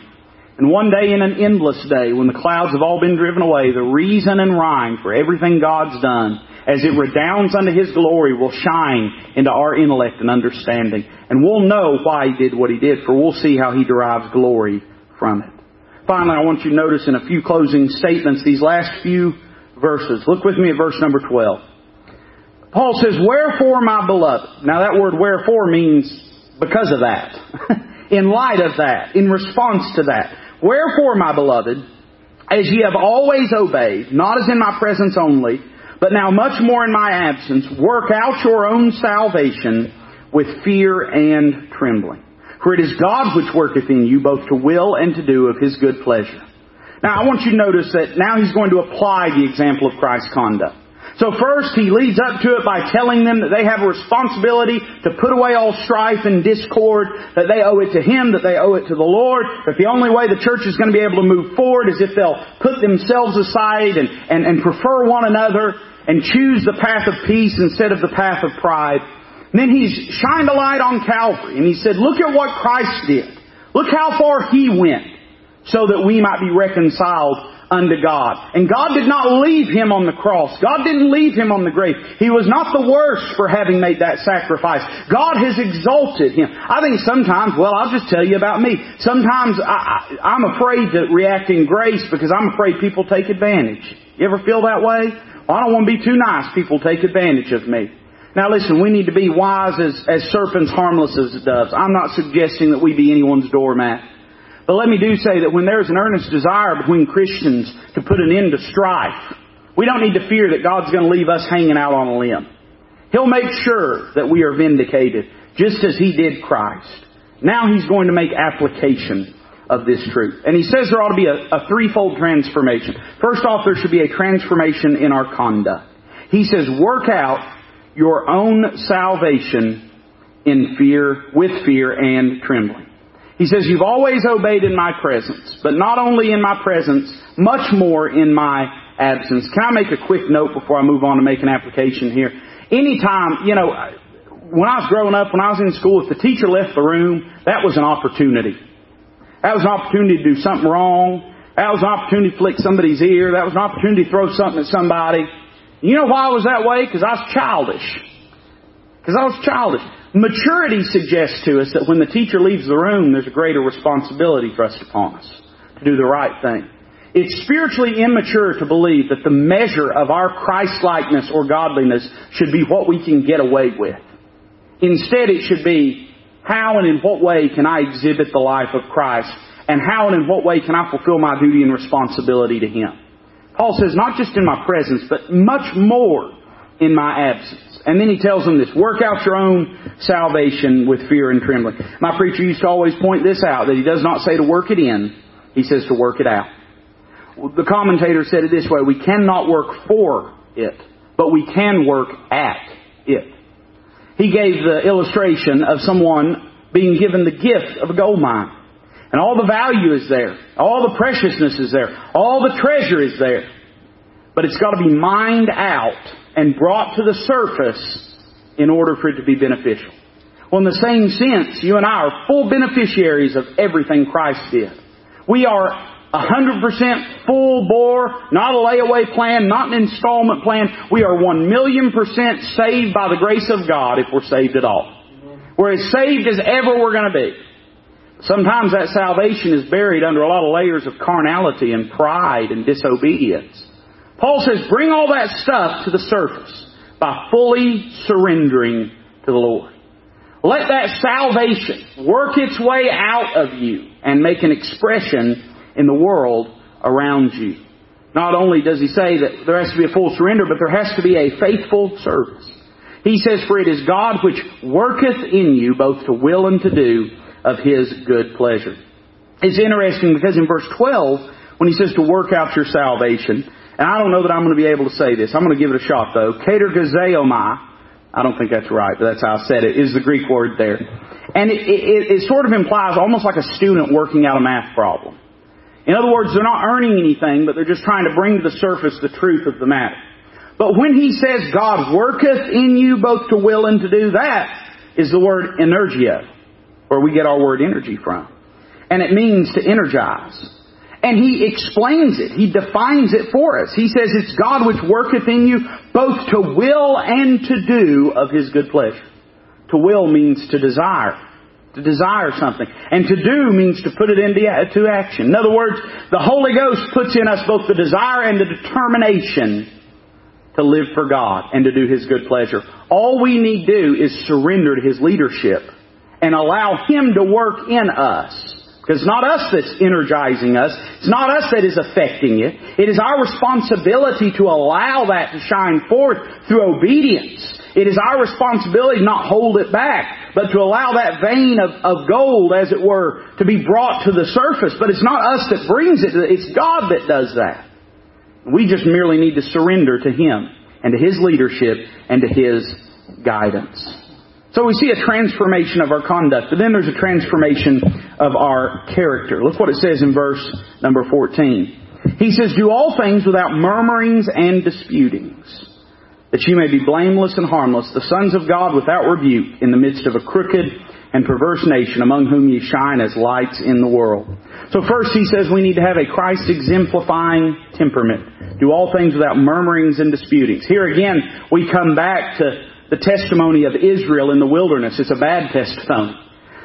And one day in an endless day, when the clouds have all been driven away, the reason and rhyme for everything God's done as it redounds unto His glory, will shine into our intellect and understanding. And we'll know why He did what He did, for we'll see how He derives glory from it. Finally, I want you to notice in a few closing statements these last few verses. Look with me at verse number 12. Paul says, Wherefore, my beloved. Now that word wherefore means because of that. in light of that. In response to that. Wherefore, my beloved, as ye have always obeyed, not as in my presence only, but now much more in my absence, work out your own salvation with fear and trembling. For it is God which worketh in you both to will and to do of his good pleasure. Now I want you to notice that now he's going to apply the example of Christ's conduct. So first, he leads up to it by telling them that they have a responsibility to put away all strife and discord, that they owe it to him, that they owe it to the Lord, that the only way the church is going to be able to move forward is if they'll put themselves aside and, and, and prefer one another and choose the path of peace instead of the path of pride. And then he's shined a light on Calvary and he said, look at what Christ did. Look how far he went so that we might be reconciled unto God. And God did not leave him on the cross. God didn't leave him on the grave. He was not the worse for having made that sacrifice. God has exalted him. I think sometimes, well, I'll just tell you about me. Sometimes I, am afraid to react in grace because I'm afraid people take advantage. You ever feel that way? Well, I don't want to be too nice. People take advantage of me. Now listen, we need to be wise as, as serpents, harmless as doves. I'm not suggesting that we be anyone's doormat. But let me do say that when there's an earnest desire between Christians to put an end to strife, we don't need to fear that God's going to leave us hanging out on a limb. He'll make sure that we are vindicated, just as He did Christ. Now He's going to make application of this truth. And he says there ought to be a, a threefold transformation. First off, there should be a transformation in our conduct. He says, work out your own salvation in fear, with fear and trembling. He says, you've always obeyed in my presence, but not only in my presence, much more in my absence. Can I make a quick note before I move on to make an application here? Anytime, you know, when I was growing up, when I was in school, if the teacher left the room, that was an opportunity. That was an opportunity to do something wrong. That was an opportunity to flick somebody's ear. That was an opportunity to throw something at somebody. You know why I was that way? Because I was childish. Because I was childish. Maturity suggests to us that when the teacher leaves the room, there's a greater responsibility thrust upon us to do the right thing. It's spiritually immature to believe that the measure of our Christ-likeness or godliness should be what we can get away with. Instead, it should be how and in what way can I exhibit the life of Christ? And how and in what way can I fulfill my duty and responsibility to Him? Paul says, not just in my presence, but much more in my absence. And then he tells them this, work out your own salvation with fear and trembling. My preacher used to always point this out, that he does not say to work it in, he says to work it out. The commentator said it this way, we cannot work for it, but we can work at he gave the illustration of someone being given the gift of a gold mine. And all the value is there. All the preciousness is there. All the treasure is there. But it's got to be mined out and brought to the surface in order for it to be beneficial. Well, in the same sense, you and I are full beneficiaries of everything Christ did. We are 100% full bore, not a layaway plan, not an installment plan. We are 1 million percent saved by the grace of God if we're saved at all. We're as saved as ever we're going to be. Sometimes that salvation is buried under a lot of layers of carnality and pride and disobedience. Paul says, bring all that stuff to the surface by fully surrendering to the Lord. Let that salvation work its way out of you and make an expression in the world around you. Not only does he say that there has to be a full surrender, but there has to be a faithful service. He says, For it is God which worketh in you both to will and to do of his good pleasure. It's interesting because in verse 12, when he says to work out your salvation, and I don't know that I'm going to be able to say this. I'm going to give it a shot though. Katergazeomai, I don't think that's right, but that's how I said it, is the Greek word there. And it, it, it sort of implies almost like a student working out a math problem. In other words, they're not earning anything, but they're just trying to bring to the surface the truth of the matter. But when he says God worketh in you both to will and to do, that is the word energia, where we get our word energy from. And it means to energize. And he explains it. He defines it for us. He says it's God which worketh in you both to will and to do of his good pleasure. To will means to desire to desire something. And to do means to put it into action. In other words, the Holy Ghost puts in us both the desire and the determination to live for God and to do His good pleasure. All we need do is surrender to His leadership and allow Him to work in us. Because it's not us that's energizing us. It's not us that is affecting it. It is our responsibility to allow that to shine forth through obedience. It is our responsibility to not hold it back, but to allow that vein of, of gold, as it were, to be brought to the surface. But it's not us that brings it, it's God that does that. We just merely need to surrender to Him and to His leadership and to His guidance. So we see a transformation of our conduct, but then there's a transformation of our character. Look what it says in verse number 14. He says, Do all things without murmurings and disputings that you may be blameless and harmless, the sons of God without rebuke, in the midst of a crooked and perverse nation, among whom ye shine as lights in the world. So first he says we need to have a Christ exemplifying temperament. Do all things without murmurings and disputings. Here again, we come back to the testimony of Israel in the wilderness. It's a bad testimony.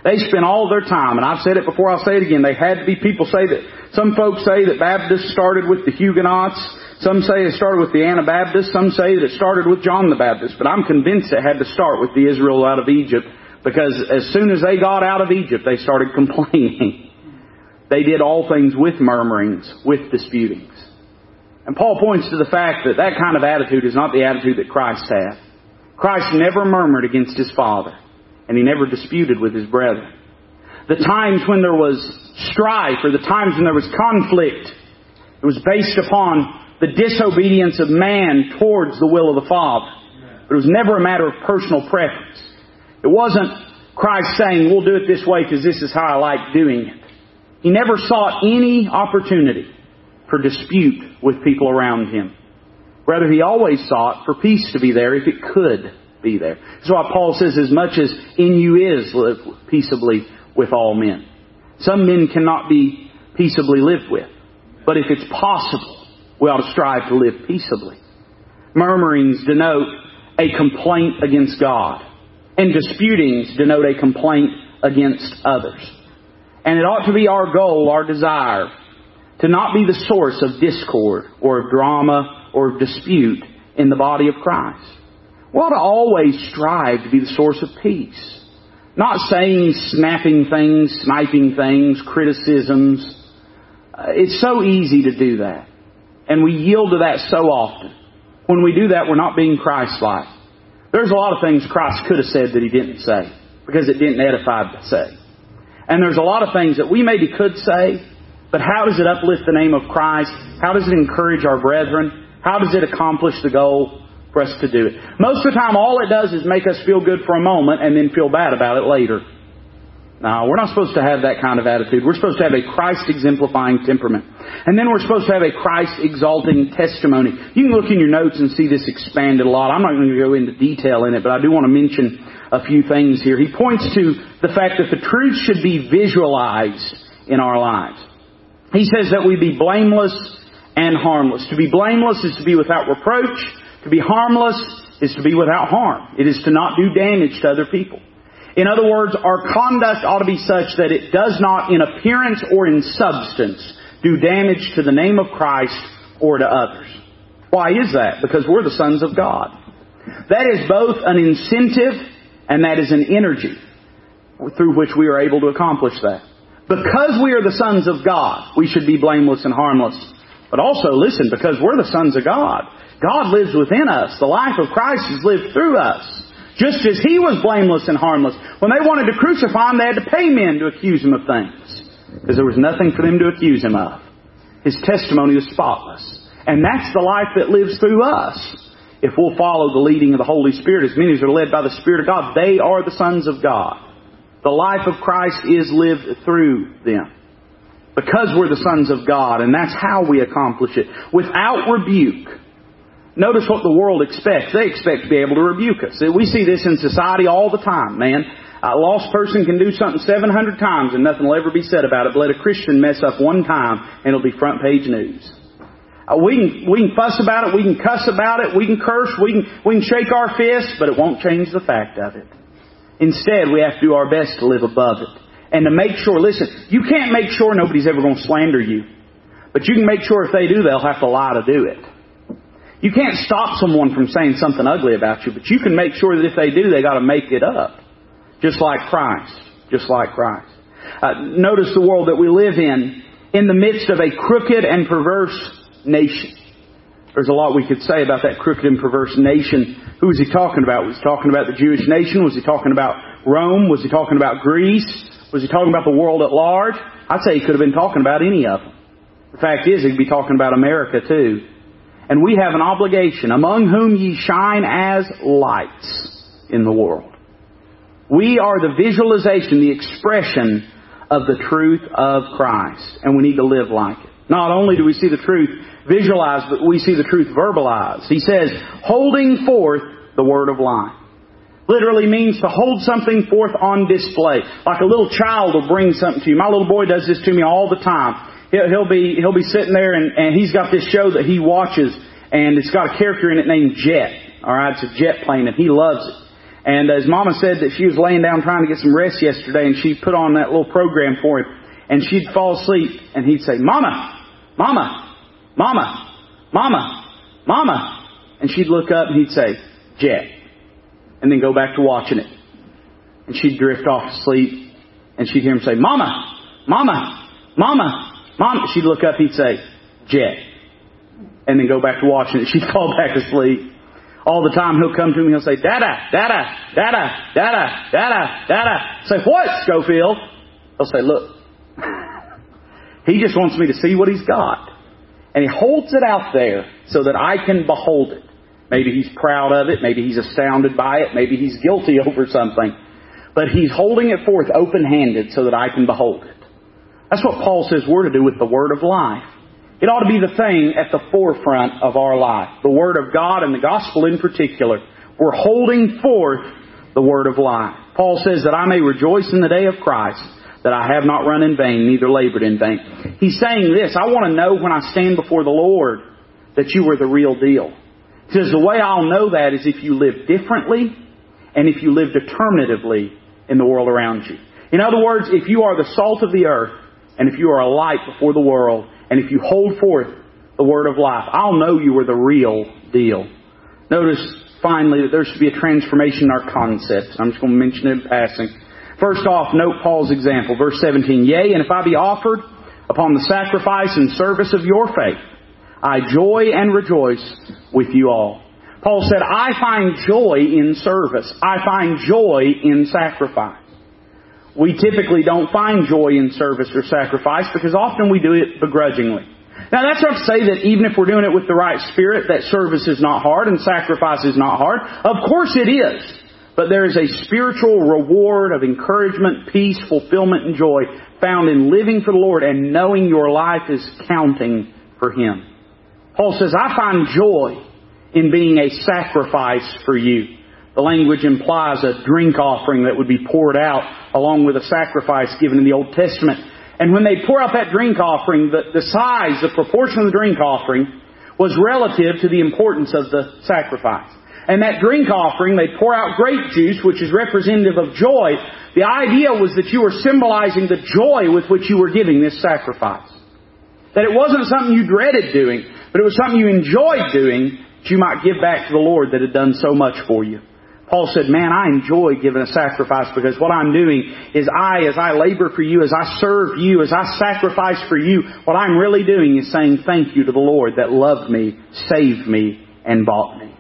They spent all their time, and I've said it before, I'll say it again, they had to be, people say that, some folks say that Baptists started with the Huguenots, some say it started with the Anabaptists. Some say that it started with John the Baptist. But I'm convinced it had to start with the Israel out of Egypt because as soon as they got out of Egypt, they started complaining. they did all things with murmurings, with disputings. And Paul points to the fact that that kind of attitude is not the attitude that Christ had. Christ never murmured against his Father, and he never disputed with his brethren. The times when there was strife or the times when there was conflict, it was based upon the disobedience of man towards the will of the Father. But it was never a matter of personal preference. It wasn't Christ saying, we'll do it this way because this is how I like doing it. He never sought any opportunity for dispute with people around him. Rather, he always sought for peace to be there if it could be there. That's why Paul says, as much as in you is, live peaceably with all men. Some men cannot be peaceably lived with. But if it's possible, we ought to strive to live peaceably. Murmurings denote a complaint against God, and disputings denote a complaint against others. And it ought to be our goal, our desire, to not be the source of discord or of drama or of dispute in the body of Christ. We ought to always strive to be the source of peace. Not saying snapping things, sniping things, criticisms. Uh, it's so easy to do that. And we yield to that so often. When we do that, we're not being Christ-like. There's a lot of things Christ could have said that He didn't say because it didn't edify to say. And there's a lot of things that we maybe could say, but how does it uplift the name of Christ? How does it encourage our brethren? How does it accomplish the goal for us to do it? Most of the time, all it does is make us feel good for a moment and then feel bad about it later. Now, we're not supposed to have that kind of attitude. We're supposed to have a Christ exemplifying temperament. And then we're supposed to have a Christ exalting testimony. You can look in your notes and see this expanded a lot. I'm not going to go into detail in it, but I do want to mention a few things here. He points to the fact that the truth should be visualized in our lives. He says that we be blameless and harmless. To be blameless is to be without reproach. To be harmless is to be without harm. It is to not do damage to other people. In other words, our conduct ought to be such that it does not, in appearance or in substance, do damage to the name of Christ or to others. Why is that? Because we're the sons of God. That is both an incentive and that is an energy through which we are able to accomplish that. Because we are the sons of God, we should be blameless and harmless. But also, listen, because we're the sons of God, God lives within us. The life of Christ is lived through us. Just as he was blameless and harmless. When they wanted to crucify him, they had to pay men to accuse him of things. Because there was nothing for them to accuse him of. His testimony was spotless. And that's the life that lives through us. If we'll follow the leading of the Holy Spirit, as many as are led by the Spirit of God, they are the sons of God. The life of Christ is lived through them. Because we're the sons of God, and that's how we accomplish it. Without rebuke, Notice what the world expects. They expect to be able to rebuke us. We see this in society all the time, man. A lost person can do something 700 times and nothing will ever be said about it, but let a Christian mess up one time and it'll be front page news. Uh, we can, we can fuss about it, we can cuss about it, we can curse, we can, we can shake our fists, but it won't change the fact of it. Instead, we have to do our best to live above it. And to make sure, listen, you can't make sure nobody's ever going to slander you. But you can make sure if they do, they'll have to lie to do it. You can't stop someone from saying something ugly about you, but you can make sure that if they do, they got to make it up. Just like Christ. Just like Christ. Uh, notice the world that we live in, in the midst of a crooked and perverse nation. There's a lot we could say about that crooked and perverse nation. Who was he talking about? Was he talking about the Jewish nation? Was he talking about Rome? Was he talking about Greece? Was he talking about the world at large? I'd say he could have been talking about any of them. The fact is, he'd be talking about America too. And we have an obligation, among whom ye shine as lights in the world. We are the visualization, the expression of the truth of Christ. And we need to live like it. Not only do we see the truth visualized, but we see the truth verbalized. He says, holding forth the word of life. Literally means to hold something forth on display. Like a little child will bring something to you. My little boy does this to me all the time he'll, he'll be he'll be sitting there and, and he's got this show that he watches and it's got a character in it named Jet. All right, it's a jet plane and he loves it. And his mama said that she was laying down trying to get some rest yesterday and she put on that little program for him and she'd fall asleep and he'd say, Mama, Mama, Mama, Mama, Mama. And she'd look up and he'd say, Jet. And then go back to watching it. And she'd drift off to sleep and she'd hear him say, Mama, Mama, Mama, Mom, she'd look up, he'd say, Jet. And then go back to watching it. She'd fall back asleep. All the time he'll come to me, he'll say, Dada, Dada, Dada, Dada, Dada, Dada. Say, what, Schofield? He'll say, look, he just wants me to see what he's got. And he holds it out there so that I can behold it. Maybe he's proud of it. Maybe he's astounded by it. Maybe he's guilty over something. But he's holding it forth open handed so that I can behold it. That's what Paul says we're to do with the Word of life. It ought to be the thing at the forefront of our life. The Word of God and the Gospel in particular. We're holding forth the Word of life. Paul says that I may rejoice in the day of Christ, that I have not run in vain, neither labored in vain. He's saying this, I want to know when I stand before the Lord that you are the real deal. Says the way I'll know that is if you live differently and if you live determinatively in the world around you. In other words, if you are the salt of the earth, and if you are a light before the world, and if you hold forth the word of life, I'll know you are the real deal. Notice finally that there should be a transformation in our concepts. I'm just going to mention it in passing. First off, note Paul's example, verse 17. Yea, and if I be offered upon the sacrifice and service of your faith, I joy and rejoice with you all. Paul said, I find joy in service. I find joy in sacrifice we typically don't find joy in service or sacrifice because often we do it begrudgingly. Now that's not to say that even if we're doing it with the right spirit, that service is not hard and sacrifice is not hard. Of course it is. But there is a spiritual reward of encouragement, peace, fulfillment, and joy found in living for the Lord and knowing your life is counting for Him. Paul says, I find joy in being a sacrifice for you. The language implies a drink offering that would be poured out along with a sacrifice given in the Old Testament. And when they pour out that drink offering, the, the size, the proportion of the drink offering was relative to the importance of the sacrifice. And that drink offering, they pour out grape juice, which is representative of joy. The idea was that you were symbolizing the joy with which you were giving this sacrifice. That it wasn't something you dreaded doing, but it was something you enjoyed doing that you might give back to the Lord that had done so much for you. Paul said, man, I enjoy giving a sacrifice because what I'm doing is I, as I labor for you, as I serve you, as I sacrifice for you, what I'm really doing is saying thank you to the Lord that loved me, saved me, and bought me.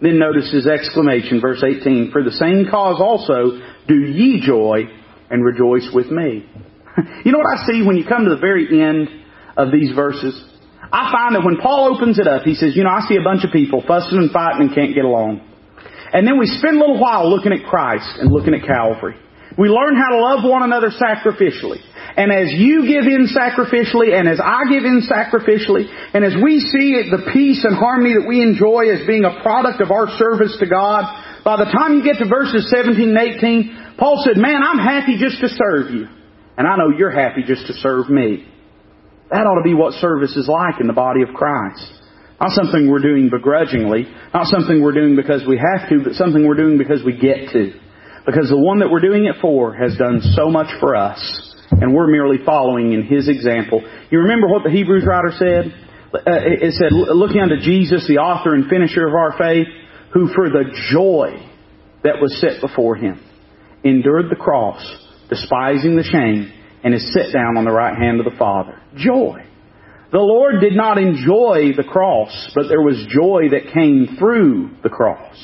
Then notice his exclamation, verse 18, For the same cause also do ye joy and rejoice with me. you know what I see when you come to the very end of these verses? I find that when Paul opens it up, he says, you know, I see a bunch of people fussing and fighting and can't get along. And then we spend a little while looking at Christ and looking at Calvary. We learn how to love one another sacrificially. And as you give in sacrificially, and as I give in sacrificially, and as we see the peace and harmony that we enjoy as being a product of our service to God, by the time you get to verses 17 and 18, Paul said, man, I'm happy just to serve you. And I know you're happy just to serve me. That ought to be what service is like in the body of Christ. Not something we're doing begrudgingly, not something we're doing because we have to, but something we're doing because we get to. Because the one that we're doing it for has done so much for us and we're merely following in his example. You remember what the Hebrews writer said? Uh, it said, looking unto Jesus, the author and finisher of our faith, who for the joy that was set before him endured the cross, despising the shame, and is set down on the right hand of the Father. Joy. The Lord did not enjoy the cross, but there was joy that came through the cross.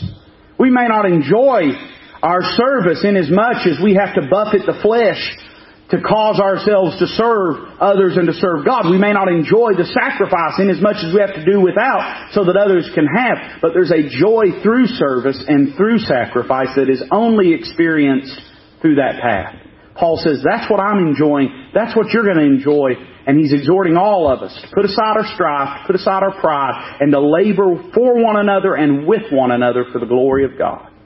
We may not enjoy our service inasmuch as we have to buffet the flesh to cause ourselves to serve others and to serve God. We may not enjoy the sacrifice in as much as we have to do without so that others can have, but there's a joy through service and through sacrifice that is only experienced through that path. Paul says, that's what I'm enjoying. That's what you're going to enjoy. And he's exhorting all of us to put aside our strife, to put aside our pride, and to labor for one another and with one another for the glory of God.